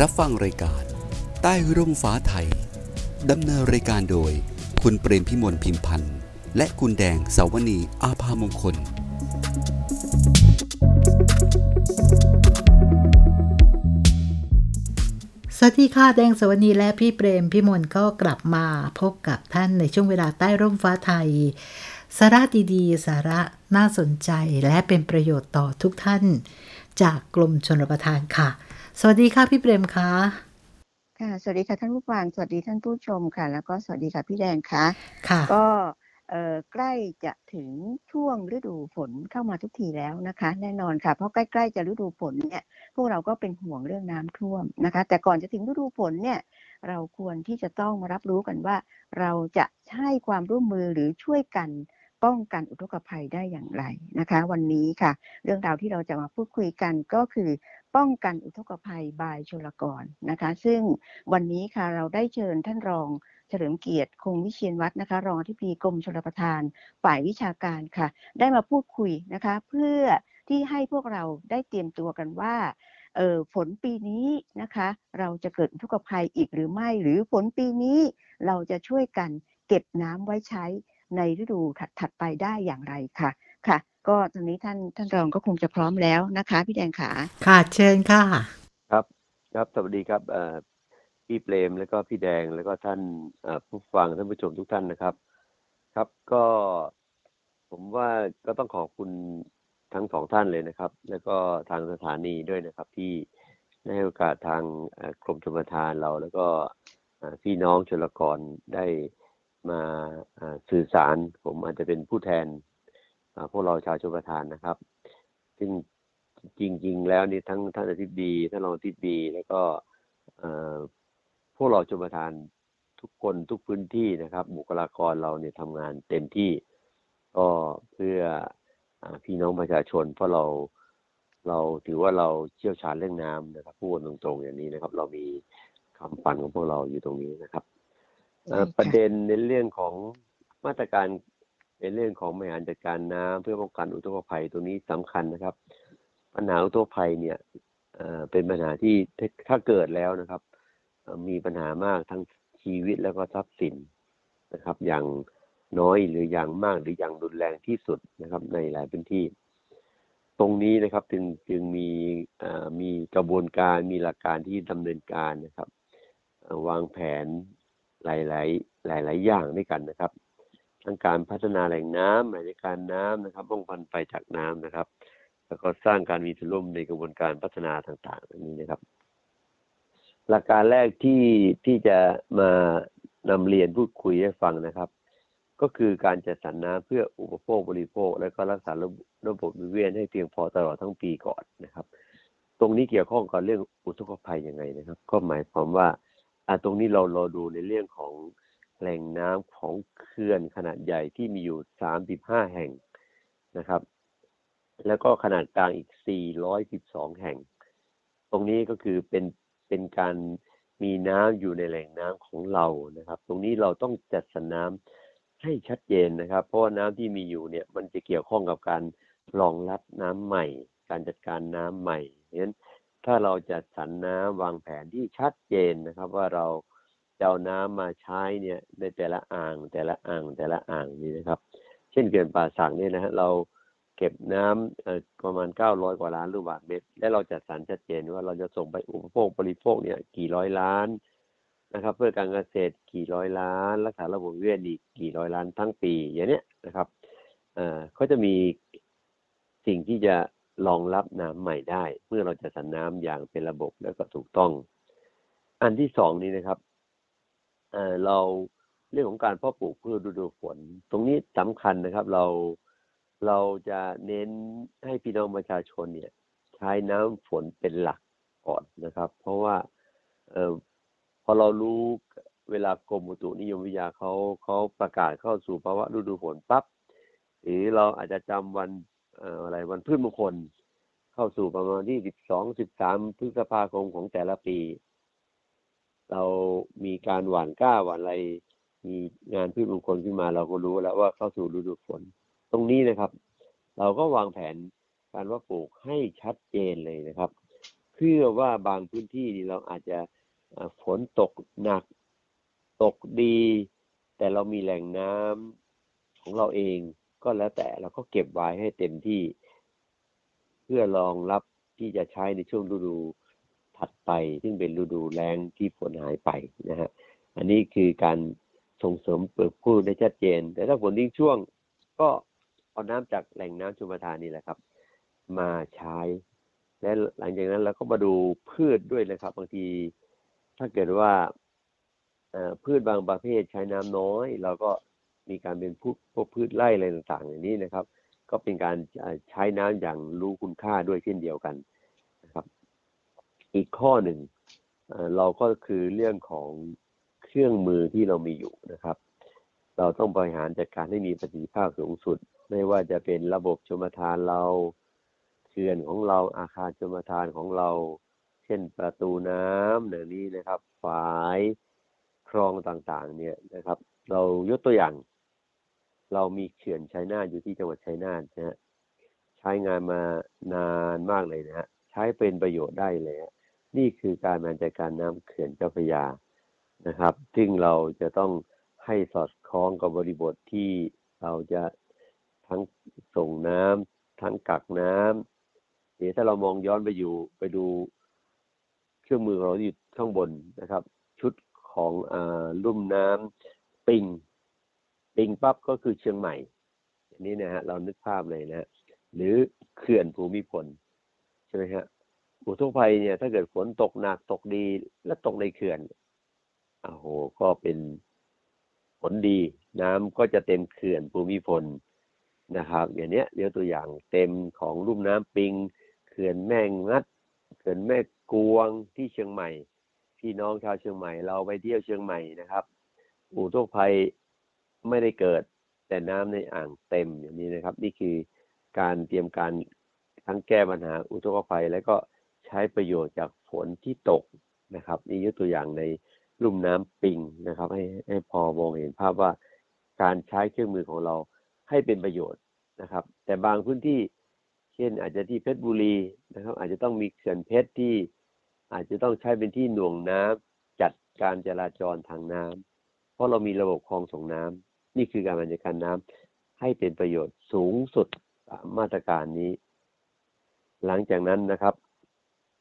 รับฟังรายการ ใต้ร่มฟ้าไทยดำเนินรายการโดย คุณเปรมพิมลพิมพันธ์ และคุณแดงสาวนีอาภามงคล สวัสดีค่ะแดงสวนีและพี่เปรมพี่มนก็กลับมาพบกับท่านในช่วงเวลาใต้ร่มฟ้าไทย สาระดีๆ สาระน่าสนใจและเป็นประโยชน์ต่อทุกท่าน จากกรมชนประทานค่ะ สวัสดีค่ะพี่เปรมคะค่ะ สวัสดีค่ะท่านผู้ฟัง สวัสดีท่านผู้ชมค่ะ แล้วก็สวัสดีค่ะพี่แดงค่ะ ค่ะ ก็เอ่อใกล้จะถึงช่วงฤดูฝนเข้ามาทุกทีแล้วนะคะ แน่นอนค่ะ เพราะใกล้ๆจะฤดูฝนเนี่ย พวกเราก็เป็นห่วงเรื่องน้ำท่วมนะคะ แต่ก่อนจะถึงฤดูฝนเนี่ยเราควรที่จะต้องมารับรู้กันว่า เราจะให้ความร่วมมือหรือช่วยกันป้องกันอุทกภัยได้อย่างไรนะคะ วันนี้ค่ะ เรื่องราวที่เราจะมาพูดคุยกันก็คือ ป้องกันอุทกภัยบายชลกรนะคะ ซึ่งวันนี้ค่ะเราได้เชิญท่านรองเฉลิมเกียรติคงวิเชียนวัฒน์นะคะ รองอธิบดีกรมชลประทานฝ่ายวิชาการค่ะ ได้มาพูดคุยนะคะ เพื่อที่ให้พวกเราได้เตรียมตัวกันว่าเออฝนปีนี้นะคะ เราจะเกิดอุทกภัยอีกหรือไม่ หรือฝนปีนี้เราจะช่วยกันเก็บน้ำไว้ใช้ในฤดูถัดๆไปได้อย่างไรค่ะ ค่ะ ก็ตอนนี้ท่านท่านรองก็คงจะพร้อมแล้วนะคะ พี่แดงขาค่ะ เชิญค่ะ ครับ ครับสวัสดีครับเอ่อพี่เปรมแล้วก็พี่แดงแล้วก็ท่านเอ่อผู้ฟังท่านผู้ชมทุกท่านนะครับ ครับก็ ผมว่าก็ต้องขอบคุณทั้งสองท่านเลยนะครับ แล้วก็ทางสถานีด้วยนะครับ ที่ได้ให้โอกาสทางเอ่อกรมชลประทานเรา แล้วก็เอ่อพี่น้องชลกรได้มาเอ่อสื่อสาร ผมอาจจะเป็นผู้แทนเอ่อ พวกเราชาวชลประทานนะครับ ซึ่งจริง ๆ แล้วนี่ทั้งท่านอธิบดีท่านรองอธิบดีแล้วก็พวกเราชมประทานทุกคนทุกพื้นที่นะครับ บุคลากรเราเนี่ยทำงานเต็มที่ ก็เพื่ออพี่น้องประชาชน เพราะเราเราถือว่าเราเชี่ยวชาญเรื่องน้ำนะครับพูดตรงๆอย่างนี้นะครับ เรามีคำฝันของพวกเราอยู่ตรงนี้นะครับประเด็นในเรื่องของมาตรการ ในเรื่องของบริหารจัดการน้ำเพื่อป้องกันอุทกภัยตัวนี้สำคัญนะครับ ปัญหาอุทกภัยเนี่ยเป็นปัญหาที่ถ้าเกิดแล้วนะครับ มีปัญหามากทั้งชีวิตแล้วก็ทรัพย์สินนะครับ อย่างน้อยหรืออย่างมากหรืออย่างรุนแรงที่สุดนะครับ ในหลายพื้นที่ ตรงนี้นะครับจึงจึงมีมีกระบวนการมีหลักการที่ดำเนินการนะครับ วางแผนหลาย ๆ หลาย ๆ อย่างด้วยกันนะครับ ทั้งการพัฒนาแหล่งน้ำแหล่งการน้ำนะครับป้องกันไฟจากน้ำนะครับ แล้วก็สร้างการมีส่วนร่วมในกระบวนการพัฒนาต่างๆอันนี้นะครับ หลักการแรกที่ที่จะมานำเรียนพูดคุยให้ฟังนะครับ ก็คือการจัดสรรน้ำเพื่ออุปโภคบริโภค และก็รักษาระบบระบบนิเวียนให้เพียงพอตลอดทั้งปีก่อนนะครับ ตรงนี้เกี่ยวข้องกับเรื่องอุทกภัยยังไงนะครับ ก็หมายความว่าอ่าตรงนี้เราเราดูในเรื่องของ แหล่งน้ำของเขื่อนขนาดใหญ่ที่มีอยู่ 35 แห่งนะครับ แล้วก็ขนาดกลางอีก 412 แห่ง ตรงนี้ก็คือเป็นเป็นการมีน้ำอยู่ในแหล่งน้ำของเรานะครับ ตรงนี้เราต้องจัดสรรน้ำให้ชัดเจนนะครับ เพราะว่าน้ำที่มีอยู่เนี่ยมันจะเกี่ยวข้องกับการรองรับน้ำใหม่ การจัดการน้ำใหม่เพราะฉะนั้นถ้าเราจัดสรรน้ำวางแผนที่ชัดเจนนะครับ ว่าเรา จะเอาน้ำมาใช้เนี่ยในแต่ละอ่างแต่ละอ่างแต่ละอ่างนี่นะครับ เช่นเขื่อนป่าสักเนี่ยนะฮะเราเก็บน้ำเอ่อประมาณ 900 กว่าล้านลูกบาศก์เมตร และเราจัดสรรชัดเจนว่าเราจะส่งไปอุปโภคบริโภคเนี่ยกี่ร้อยล้านนะครับ เพื่อการเกษตรกี่ร้อยล้าน รักษาระบบเวียนอีกกี่ร้อยล้านทั้งปีอย่างเนี้ยนะครับเอ่อเขาจะมีสิ่งที่จะรองรับน้ำใหม่ได้ เมื่อเราจะสรรน้ำอย่างเป็นระบบแล้วก็ถูกต้อง อันที่สองนี้นะครับ เออเราเรื่องของการเพาะปลูกพืชฤดูฝน ตรงนี้สำคัญนะครับ เราเราจะเน้นให้พี่น้องประชาชนเนี่ย ใช้น้ำฝนเป็นหลักก่อนนะครับ เพราะว่าเออพอเรารู้เวลากรมอุตุนิยมวิทยาเขาเขาประกาศเข้าสู่ภาวะฤดูฝนปั๊บหรือเราอาจจะจำวันเอ่ออะไรวันพืชมงคล เข้าสู่ประมาณที่สิบสองสิบสามพฤษภาคมของแต่ละปี เรามีการหว่านก้าหว่านอะไร มีงานพืชมงคลขึ้นมา เราก็รู้แล้วว่าเข้าสู่ฤดูฝน ตรงนี้นะครับ เราก็วางแผนการว่าปลูกให้ชัดเจนเลยนะครับ เพื่อว่าบางพื้นที่นี่เราอาจจะฝนตกหนัก ตกดี แต่เรามีแหล่งน้ำของเราเองก็แล้วแต่เราก็เก็บไว้ให้เต็มที่ เพื่อรองรับที่จะใช้ในช่วงฤดู ถัดไป ซึ่งเป็นฤดูแล้งที่ฝนหายไปนะฮะอันนี้คือการส่งเสริมเปิดพูดได้ชัดเจน แต่ถ้าฝนทิ้งช่วง ก็เอาน้ำจากแหล่งน้ำชุมทานนี่แหละครับ มาใช้ และหลังจากนั้นเราก็มาดูพืชด้วยนะครับ บางทีถ้าเกิดว่าพืชบางประเภทใช้น้ำน้อย เราก็มีการเป็นพวกพวกพืชไร่อะไรต่างๆ อย่างนี้นะครับ ก็เป็นการใช้น้ำอย่างรู้คุณค่าด้วยเช่นเดียวกัน อีกข้อหนึ่งเราก็คือเรื่องของเครื่องมือที่เรามีอยู่นะครับ เราต้องบริหารจัดการให้มีประสิทธิภาพสูงสุด ไม่ว่าจะเป็นระบบชมทานเราเขื่อนของเราอาคารชมทานของเรา เช่นประตูน้ำอย่างนี้นะครับฝายคลองต่างๆ เนี่ยนะครับ เรายกตัวอย่าง เรามีเขื่อนชัยนาทอยู่ที่จังหวัดชัยนาทนะฮะใช้งานมานานมากเลยนะฮะใช้เป็นประโยชน์ได้เลยฮะ นี่คือการบริหารจัดการน้ำเขื่อนเจ้าพระยานะครับ ซึ่งเราจะต้องให้สอดคล้องกับบริบทที่เราจะทั้งส่งน้ำทั้งกักน้ำเดี๋ยวถ้าเรามองย้อนไปอยู่ไปดูเครื่องมือของเราที่อยู่ข้างบนนะครับ ชุดของอาลุ่มน้ำปิงปิงปั๊บก็คือเชียงใหม่อันนี้นะฮะเรานึกภาพเลยนะหรือเขื่อนภูมิพลใช่ไหมฮะ อุทกภัยเนี่ย ถ้าเกิดฝนตกหนักตกดีและตกในเขื่อนโอ้โหก็เป็นผลดี น้ำก็จะเต็มเขื่อนภูมิพลนะครับ อย่างเนี้ยเดี๋ยวตัวอย่างเต็มของลุ่มน้ำปิง เขื่อนแม่งัด เขื่อนแม่กวงที่เชียงใหม่ พี่น้องชาวเชียงใหม่ เราไปเที่ยวเชียงใหม่นะครับ อุทกภัยไม่ได้เกิด แต่น้ำในอ่างเต็มอย่างนี้นะครับ นี่คือการเตรียมการทั้งแก้ปัญหาอุทกภัยและก็ ใช้ประโยชน์จากฝนที่ตกนะครับนี่ยกตัวอย่างในลุ่มน้ำปิงนะครับ ให้ให้พอมองเห็นภาพว่าการใช้เครื่องมือของเราให้เป็นประโยชน์นะครับ แต่บางพื้นที่เช่นอาจจะที่เพชรบุรีนะครับ อาจจะต้องมีเขื่อนเพชรที่อาจจะต้องใช้เป็นที่หน่วงน้ำจัดการจราจรทางน้ำเพราะเรามีระบบคลองส่งน้ำนี่คือการบริหารการน้ำให้เป็นประโยชน์สูงสุดตามมาตรการนี้ หลังจากนั้นนะครับ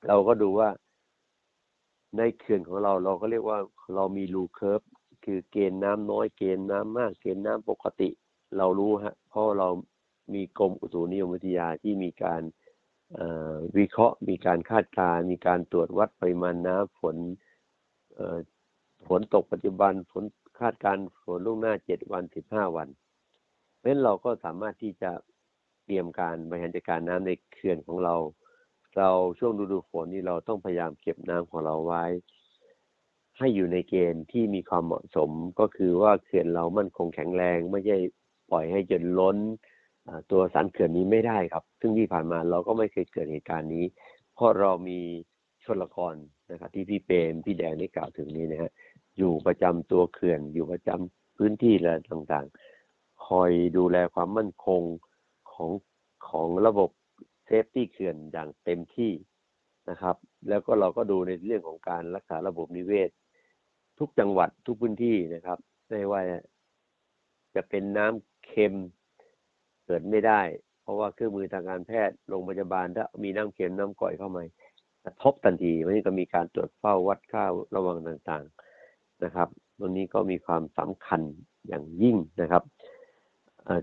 เราก็ดูว่าในเขื่อนของเราเราก็เรียกว่าเรามีรูเคิร์ฟคือเกณฑ์น้ำน้อยเกณฑ์น้ำมากเกณฑ์น้ำปกติ เรารู้ฮะเพราะเรามีกรมอุตุนิยมวิทยาที่มีการวิเคราะห์ มีการคาดการณ์มีการตรวจวัดปริมาณน้ำฝนฝนตกปัจจุบันฝนคาดการฝนล่วงหน้าเจ็ดวันสิบห้าวันเพราะฉะนั้นเราก็สามารถที่จะเตรียมการบริหารจัดการน้ำในเขื่อนของเรา เราช่วงฤดูฝนนี่เราต้องพยายามเก็บน้ำของเราไว้ ให้อยู่ในเกณฑ์ที่มีความเหมาะสมก็คือว่าเขื่อนเรามั่นคงแข็งแรงไม่ใช่ปล่อยให้จนล้นตัวสันเขื่อนนี้ไม่ได้ครับ ซึ่งที่ผ่านมาเราก็ไม่เคยเกิดเหตุการณ์นี้ เพราะเรามีชนละครนะครับที่พี่เปรมพี่แดงได้กล่าวถึงนี้นะฮะอยู่ประจำตัวเขื่อน อยู่ประจำพื้นที่อะไรต่างๆ คอยดูแลความมั่นคงของของระบบ safety เขื่อนอย่างเต็มที่นะครับ แล้วก็เราก็ดูในเรื่องของการรักษาระบบนิเวศ ทุกจังหวัดทุกพื้นที่นะครับไม่ว่าจะเป็นน้ำเค็มเกิดไม่ได้ เพราะว่าเครื่องมือทางการแพทย์โรงพยาบาลถ้ามีน้ำเค็มน้ำก่อยเข้ามากระทบทันทีวันนี้ก็มีการตรวจเฝ้าวัดค่าระวังต่างๆนะครับตรงนี้ก็มีความสำคัญอย่างยิ่งนะครับ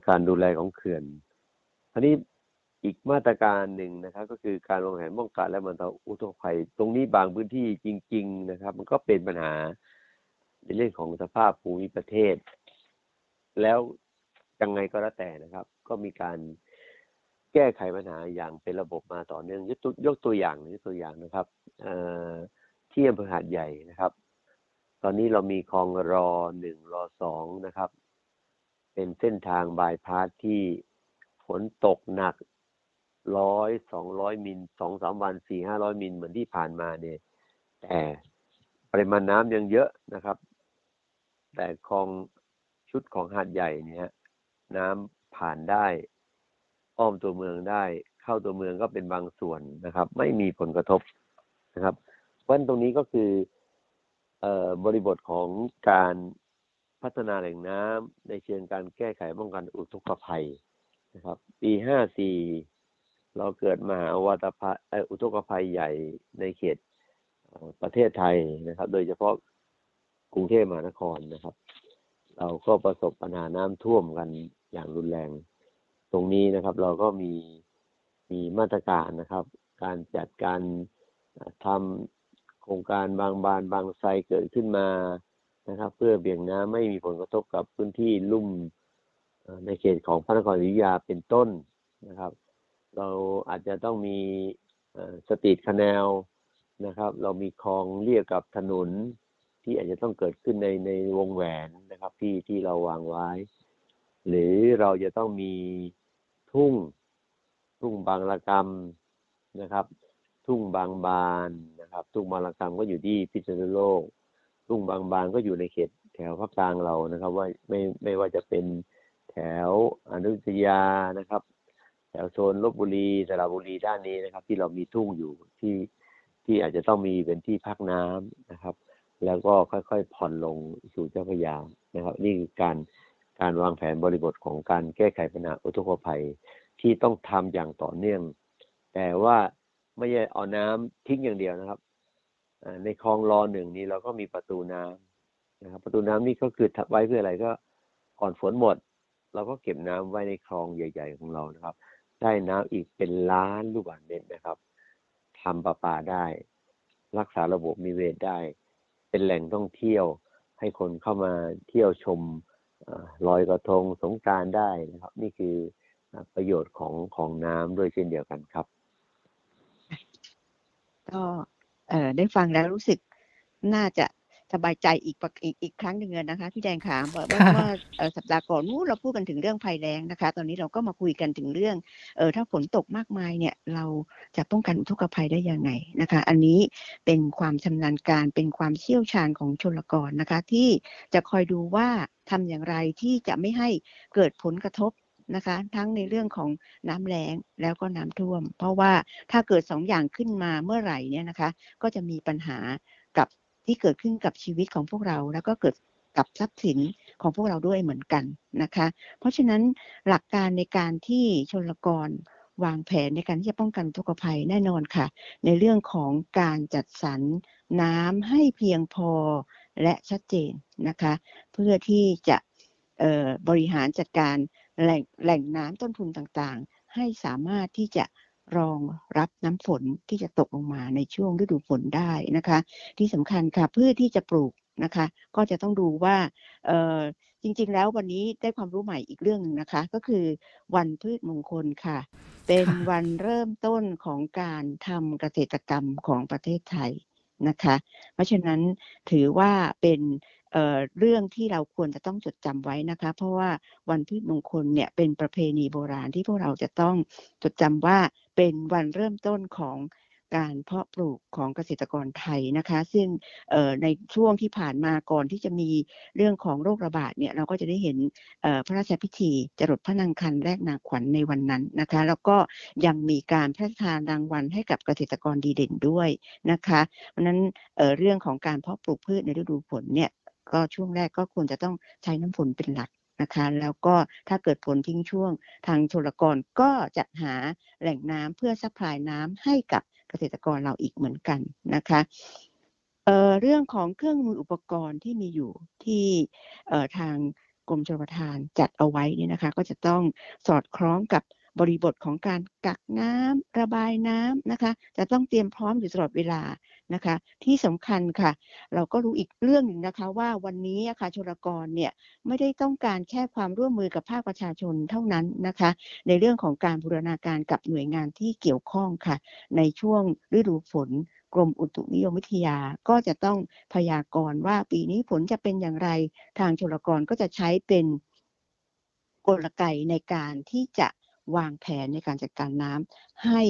การดูแลของเขื่อนอันนี้ อีกมาตรการหนึ่งนะครับ ก็คือการวางแผนป้องกันและบรรเทาอุทกภัย ตรงนี้บางพื้นที่จริง ๆ นะครับ มันก็เป็นปัญหาในเรื่องของสภาพภูมิประเทศ แล้วยังไงก็แล้วแต่นะครับ ก็มีการแก้ไขปัญหาอย่างเป็นระบบมาต่อเนื่องยกตัวยกตัวอย่างยกตัวอย่างนะครับที่อำเภอหาดใหญ่นะครับ ตอนนี้เรามีคลองรอหนึ่งรอสองนะครับ เป็นเส้นทางบายพาสที่ฝนตกหนัก ร้อยสองร้อยมิลสองสามวันสี่ห้าร้อยมิลเหมือนที่ผ่านมาเนี่ย แต่ปริมาณน้ำยังเยอะนะครับ แต่คลองชุดของหาดใหญ่เนี่ยฮะน้ำผ่านได้ อ้อมตัวเมืองได้ เข้าตัวเมืองก็เป็นบางส่วนนะครับ ไม่มีผลกระทบนะครับเพราะนั้นตรงนี้ก็คือเอ่อบริบทของการพัฒนาแหล่งน้ำในเชิงการแก้ไขป้องกันอุทกภัยนะครับ ปี54 เราเกิดมหาวาตภัยอุทกภัยใหญ่ในเขตประเทศไทยนะครับ โดยเฉพาะกรุงเทพมหานครนะครับ เราก็ประสบปัญหาน้ำท่วมกันอย่างรุนแรง ตรงนี้นะครับ เราก็มีมีมาตรการนะครับ การจัดการทำโครงการบางบาลบางไทรเกิดขึ้นมานะครับ เพื่อเบี่ยงน้ำไม่มีผลกระทบกับพื้นที่ลุ่มในเขตของพระนครศรีอยุธยาเป็นต้นนะครับ เราอาจจะต้องมี street canal นะครับ เรามีคลองเลียบกับถนนที่อาจจะต้องเกิดขึ้นในในวงแหวนนะครับที่ที่เราวางไว้ หรือเราจะต้องมีทุ่งทุ่งบางระกรรมนะครับ ทุ่งบางบานนะครับ ทุ่งบางระกรรมก็อยู่ที่พิษณุโลก ทุ่งบางบานก็อยู่ในเขตแถวภาคกลางเรานะครับ ว่าไม่ไม่ว่าจะเป็นแถวอนุทยานะครับ แถวโซนลบบุรีสระบุรีด้านนี้นะครับ ที่เรามีทุ่งอยู่ที่ที่อาจจะต้องมีเป็นที่พักน้ำนะครับ แล้วก็ค่อยๆ ผ่อนลงสู่เจ้าพระยานะครับ นี่คือการการวางแผนบริบทของการแก้ไขปัญหาอุทกภัยที่ต้องทำอย่างต่อเนื่อง แต่ว่าไม่ใช่เอาน้ำทิ้งอย่างเดียวนะครับในคลองรอหนึ่งนี้เราก็มีประตูน้ำนะครับ ประตูน้ำนี่ก็คือไว้เพื่ออะไรก็ก่อนฝนหมด เราก็เก็บน้ำไว้ในคลองใหญ่ ๆ ของเรานะครับ ได้น้ำอีกเป็นล้านลูกบาศก์เมตรนะครับทำประปาได้ รักษาระบบนิเวศได้ เป็นแหล่งท่องเที่ยวให้คนเข้ามาเที่ยวชมลอยกระทงสงการได้นะครับ นี่คือประโยชน์ของของน้ำด้วยเช่นเดียวกันครับ ก็เออได้ฟังแล้วรู้สึกน่าจะ สบายใจอีกประอีกอีกครั้งหนึ่งเลยนะคะพี่แดงขาเมื่อเมื่อค่ะเมื่อเอ่อสัปดาห์ก่อนนู้นเราพูดกันถึงเรื่องภัยแล้งนะคะ ตอนนี้เราก็มาคุยกันถึงเรื่องเออถ้าฝนตกมากมายเนี่ยเราจะป้องกันอุทกภัยได้ยังไงนะคะ อันนี้เป็นความชำนาญการเป็นความเชี่ยวชาญของชลกรนะคะ ที่จะคอยดูว่าทำอย่างไรที่จะไม่ให้เกิดผลกระทบนะคะ ทั้งในเรื่องของน้ำแล้งแล้วก็น้ำท่วม เพราะว่าถ้าเกิดสองอย่างขึ้นมาเมื่อไหร่เนี่ยนะคะ ก็จะมีปัญหากับ ที่เกิดขึ้นกับชีวิตของพวกเรา แล้วก็เกิดกับทรัพย์สินของพวกเราด้วยเหมือนกันนะคะ เพราะฉะนั้นหลักการในการที่ชนลกรวางแผนในการที่จะป้องกันอุกภัยแน่นอนค่ะ ในเรื่องของการจัดสรรน้ำให้เพียงพอและชัดเจนนะคะ เพื่อที่จะบริหารจัดการแหล่งแหล่งน้ำต้นทุนต่างๆ ให้สามารถที่จะ รองรับน้ำฝนที่จะตกลงมาในช่วงฤดูฝนได้นะคะ ที่สำคัญค่ะพื่อที่จะปลูกนะคะ ก็จะต้องดูว่าจริง ๆ แล้ววันนี้ได้ความรู้ใหม่อีกเรื่องหนึ่งนะคะ ก็คือวันพืชมงคลค่ะ เป็นวันเริ่มต้นของการทำเกษตรกรรมของประเทศไทยนะคะ เพราะฉะนั้นถือว่าเป็นเเรื่องที่เราควรจะต้องจดจำไว้นะคะ เพราะว่าวันพืชมงคลเนี่ยเป็นประเพณีโบราณที่พวกเราจะต้องจดจำว่า เป็นวันเริ่มต้นของการเพาะปลูกของเกษตรกรไทยนะคะ ซึ่งในช่วงที่ผ่านมาก่อนที่จะมีเรื่องของโรคระบาดเนี่ยเราก็จะได้เห็นพระราชพิธีจรดพระนังคัลแรกนาขวัญในวันนั้นนะคะ แล้วก็ยังมีการพระราชทานรางวัลให้กับเกษตรกรดีเด่นด้วยนะคะเพราะนั้นเเรื่องของการเพาะปลูกพืชในฤดูฝนเนี่ยก็ช่วงแรกก็ควรจะต้องใช้น้ำฝนเป็นหลัก นะคะ แล้วก็ถ้าเกิดฝนทิ้งช่วง ทางชลกรก็จัดหาแหล่งน้ำเพื่อ supply น้ำให้กับเกษตรกรเราอีกเหมือนกันนะคะเเรื่องของเครื่องมืออุปกรณ์ที่มีอยู่ที่ทางกรมชลประทานจัดเอาไว้เนี่ยนะคะ ก็จะต้องสอดคล้องกับ บริบทของการกักน้ำระบายน้ำนะคะ จะต้องเตรียมพร้อมอยู่ตลอดเวลานะคะ ที่สำคัญค่ะ เราก็รู้อีกเรื่องหนึ่งนะคะว่าวันนี้อะค่ะชลกรเนี่ยไม่ได้ต้องการแค่ความร่วมมือกับภาคประชาชนเท่านั้นนะคะ ในเรื่องของการบูรณาการกับหน่วยงานที่เกี่ยวข้องค่ะ ในช่วงฤดูฝนกรมอุตุนิยมวิทยาก็จะต้องพยากรณ์ว่าปีนี้ฝนจะเป็นอย่างไร ทางชลกรก็จะใช้เป็นกลไกในการที่จะ วางแผนในการจัดการน้ำให้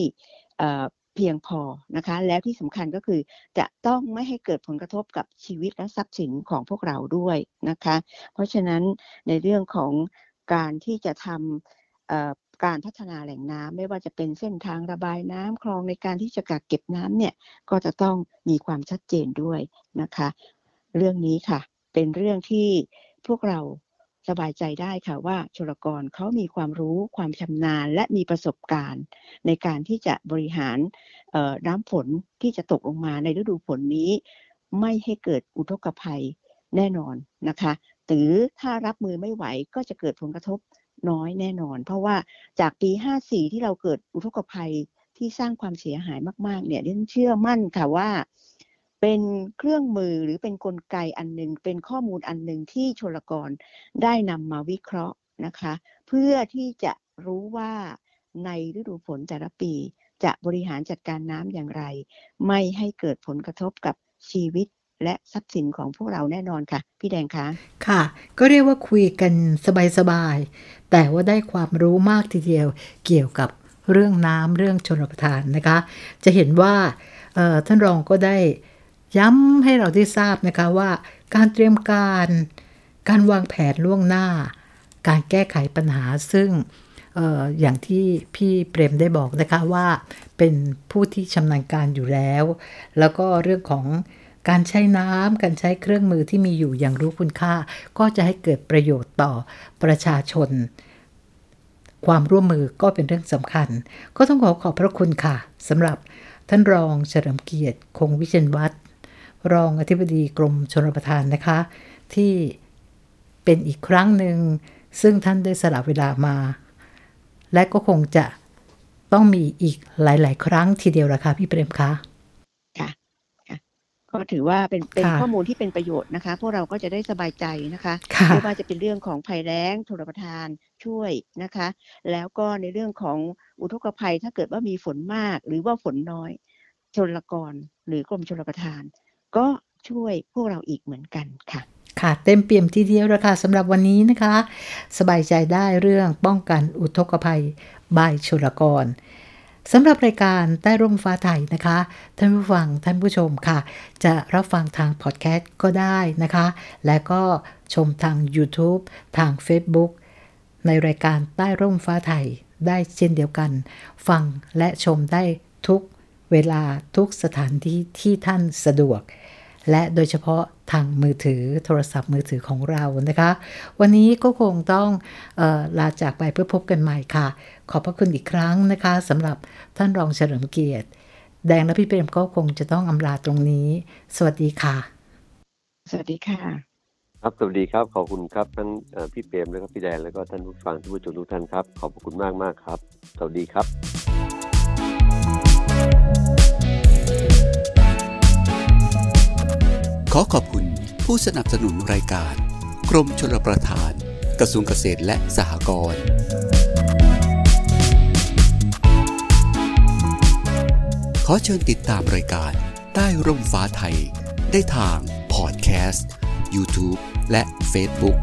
เพียงพอนะคะแล้วที่สำคัญก็คือจะต้องไม่ให้เกิดผลกระทบกับชีวิตและทรัพย์สินของพวกเราด้วยนะคะเพราะฉะนั้นในเรื่องของการที่จะทำการพัฒนาแหล่งน้ำไม่ว่าจะเป็นเส้นทางระบายน้ำคลองในการที่จะกักเก็บน้ำเนี่ยก็จะต้องมีความชัดเจนด้วยนะคะ เรื่องนี้ค่ะ เป็นเรื่องที่พวกเรา สบายใจได้ค่ะว่าชลกรเขามีความรู้ความชำนาญ และมีประสบการณ์ ในการที่จะบริหารน้ำฝนที่จะตกลงมาในฤดูฝนนี้ ไม่ให้เกิดอุทกภัยแน่นอนนะคะหรือถ้ารับมือไม่ไหวก็จะเกิดผลกระทบน้อยแน่นอน เพราะว่าจากปี 54 ที่เราเกิดอุทกภัยที่สร้างความเสียหายมาก ๆ เนี่ยดิฉันเชื่อมั่นค่ะว่า เป็นเครื่องมือหรือเป็นนกลไกอันหนึ่งเป็นข้อมูลอันหนึ่งที่ชลกรได้นำมาวิเคราะห์นะคะ เพื่อที่จะรู้ว่าในฤดูฝนแต่ละปีจะบริหารจัดการน้ำอย่างไร ไม่ให้เกิดผลกระทบกับชีวิตและทรัพย์สินของพวกเราแน่นอนค่ะ พี่แดงคะค่ะ ก็เรียกว่าคุยกันสบายๆ แต่ว่าได้ความรู้มากทีเดียวเกี่ยวกับเรื่องน้ำเรื่องชนประทานนะคะ จะเห็นว่าท่านรองก็ได้ ย้ำให้เราได้ทราบนะคะว่า การเตรียมการ การวางแผนล่วงหน้า การแก้ไขปัญหาซึ่งอออย่างที่พี่เปรมได้บอกนะคะว่าเป็นผู้ที่ชำนาญการอยู่แล้ว แล้วก็เรื่องของการใช้น้ำการใช้เครื่องมือที่มีอยู่อย่างรู้คุณค่า ก็จะให้เกิดประโยชน์ต่อประชาชน ความร่วมมือก็เป็นเรื่องสำคัญ ก็ต้องขอขอบพระคุณค่ะสำหรับท่านรองเฉลิมเกียรติ คงวิเชนวัตร รองอธิบดีกรมชนประทานนะคะ ที่เป็นอีกครั้งหนึ่ง ซึ่งท่านได้สละเวลามา และก็คงจะต้องมีอีกหลาย ๆ ครั้งทีเดียวละค่ะพี่เปรมคะก็ถือว่าเป็นเป็นข้อมูลที่เป็นประโยชน์นะคะ พวกเราก็จะได้สบายใจนะคะไม่ว่าจะเป็นเรื่องของภัยแล้งชลประทานช่วยนะคะ แล้วก็ในเรื่องของอุทกภัยถ้าเกิดว่ามีฝนมาก หรือว่าฝนน้อยชนลกรหรือกรมชลประทาน ก็ช่วยพวกเราอีกเหมือนกันค่ะ ค่ะ เต็มเปี่ยมทีเดียวราคาสำหรับวันนี้นะคะ สบายใจได้เรื่องป้องกันอุทกภัยบายชลกรสำหรับรายการใต้ร่มฟ้าไทยนะคะ ท่านผู้ฟังท่านผู้ชมค่ะ จะรับฟังทางพอดแคสต์ก็ได้นะคะ และก็ชมทาง YouTube ทาง Facebook ในรายการใต้ร่มฟ้าไทยได้เช่นเดียวกัน ฟังและชมได้ทุกเวลาทุกสถานที่ที่ท่านสะดวก และโดยเฉพาะทางมือถือโทรศัพท์มือถือของเรานะคะ วันนี้ก็คงต้องออลาจากไปเพื่อพบกันใหม่ค่ะ ขอบพระคุณอีกครั้งนะคะสำหรับท่านรองเฉลิมเกียรติ แดงและพี่เปรมก็คงจะต้องอำลาตรงนี้ สวัสดีค่ะ สวัสดีค่ะ ครับสวัสดีครับขอบคุณครับทั้งพี่เปรมและก็พี่แดงแล้วก็ท่านผู้ฟังท่านผู้ชมทุกท่านครับ ขอบคุณมากมากครับ สวัสดีครับ ขอขอบคุณผู้สนับสนุนรายการ กรมชลประทาน กระทรวงเกษตรและสหกรณ์ขอเชิญติดตามรายการใต้ร่มฟ้าไทย ได้ทางพอดแคสต์ YouTube และ Facebook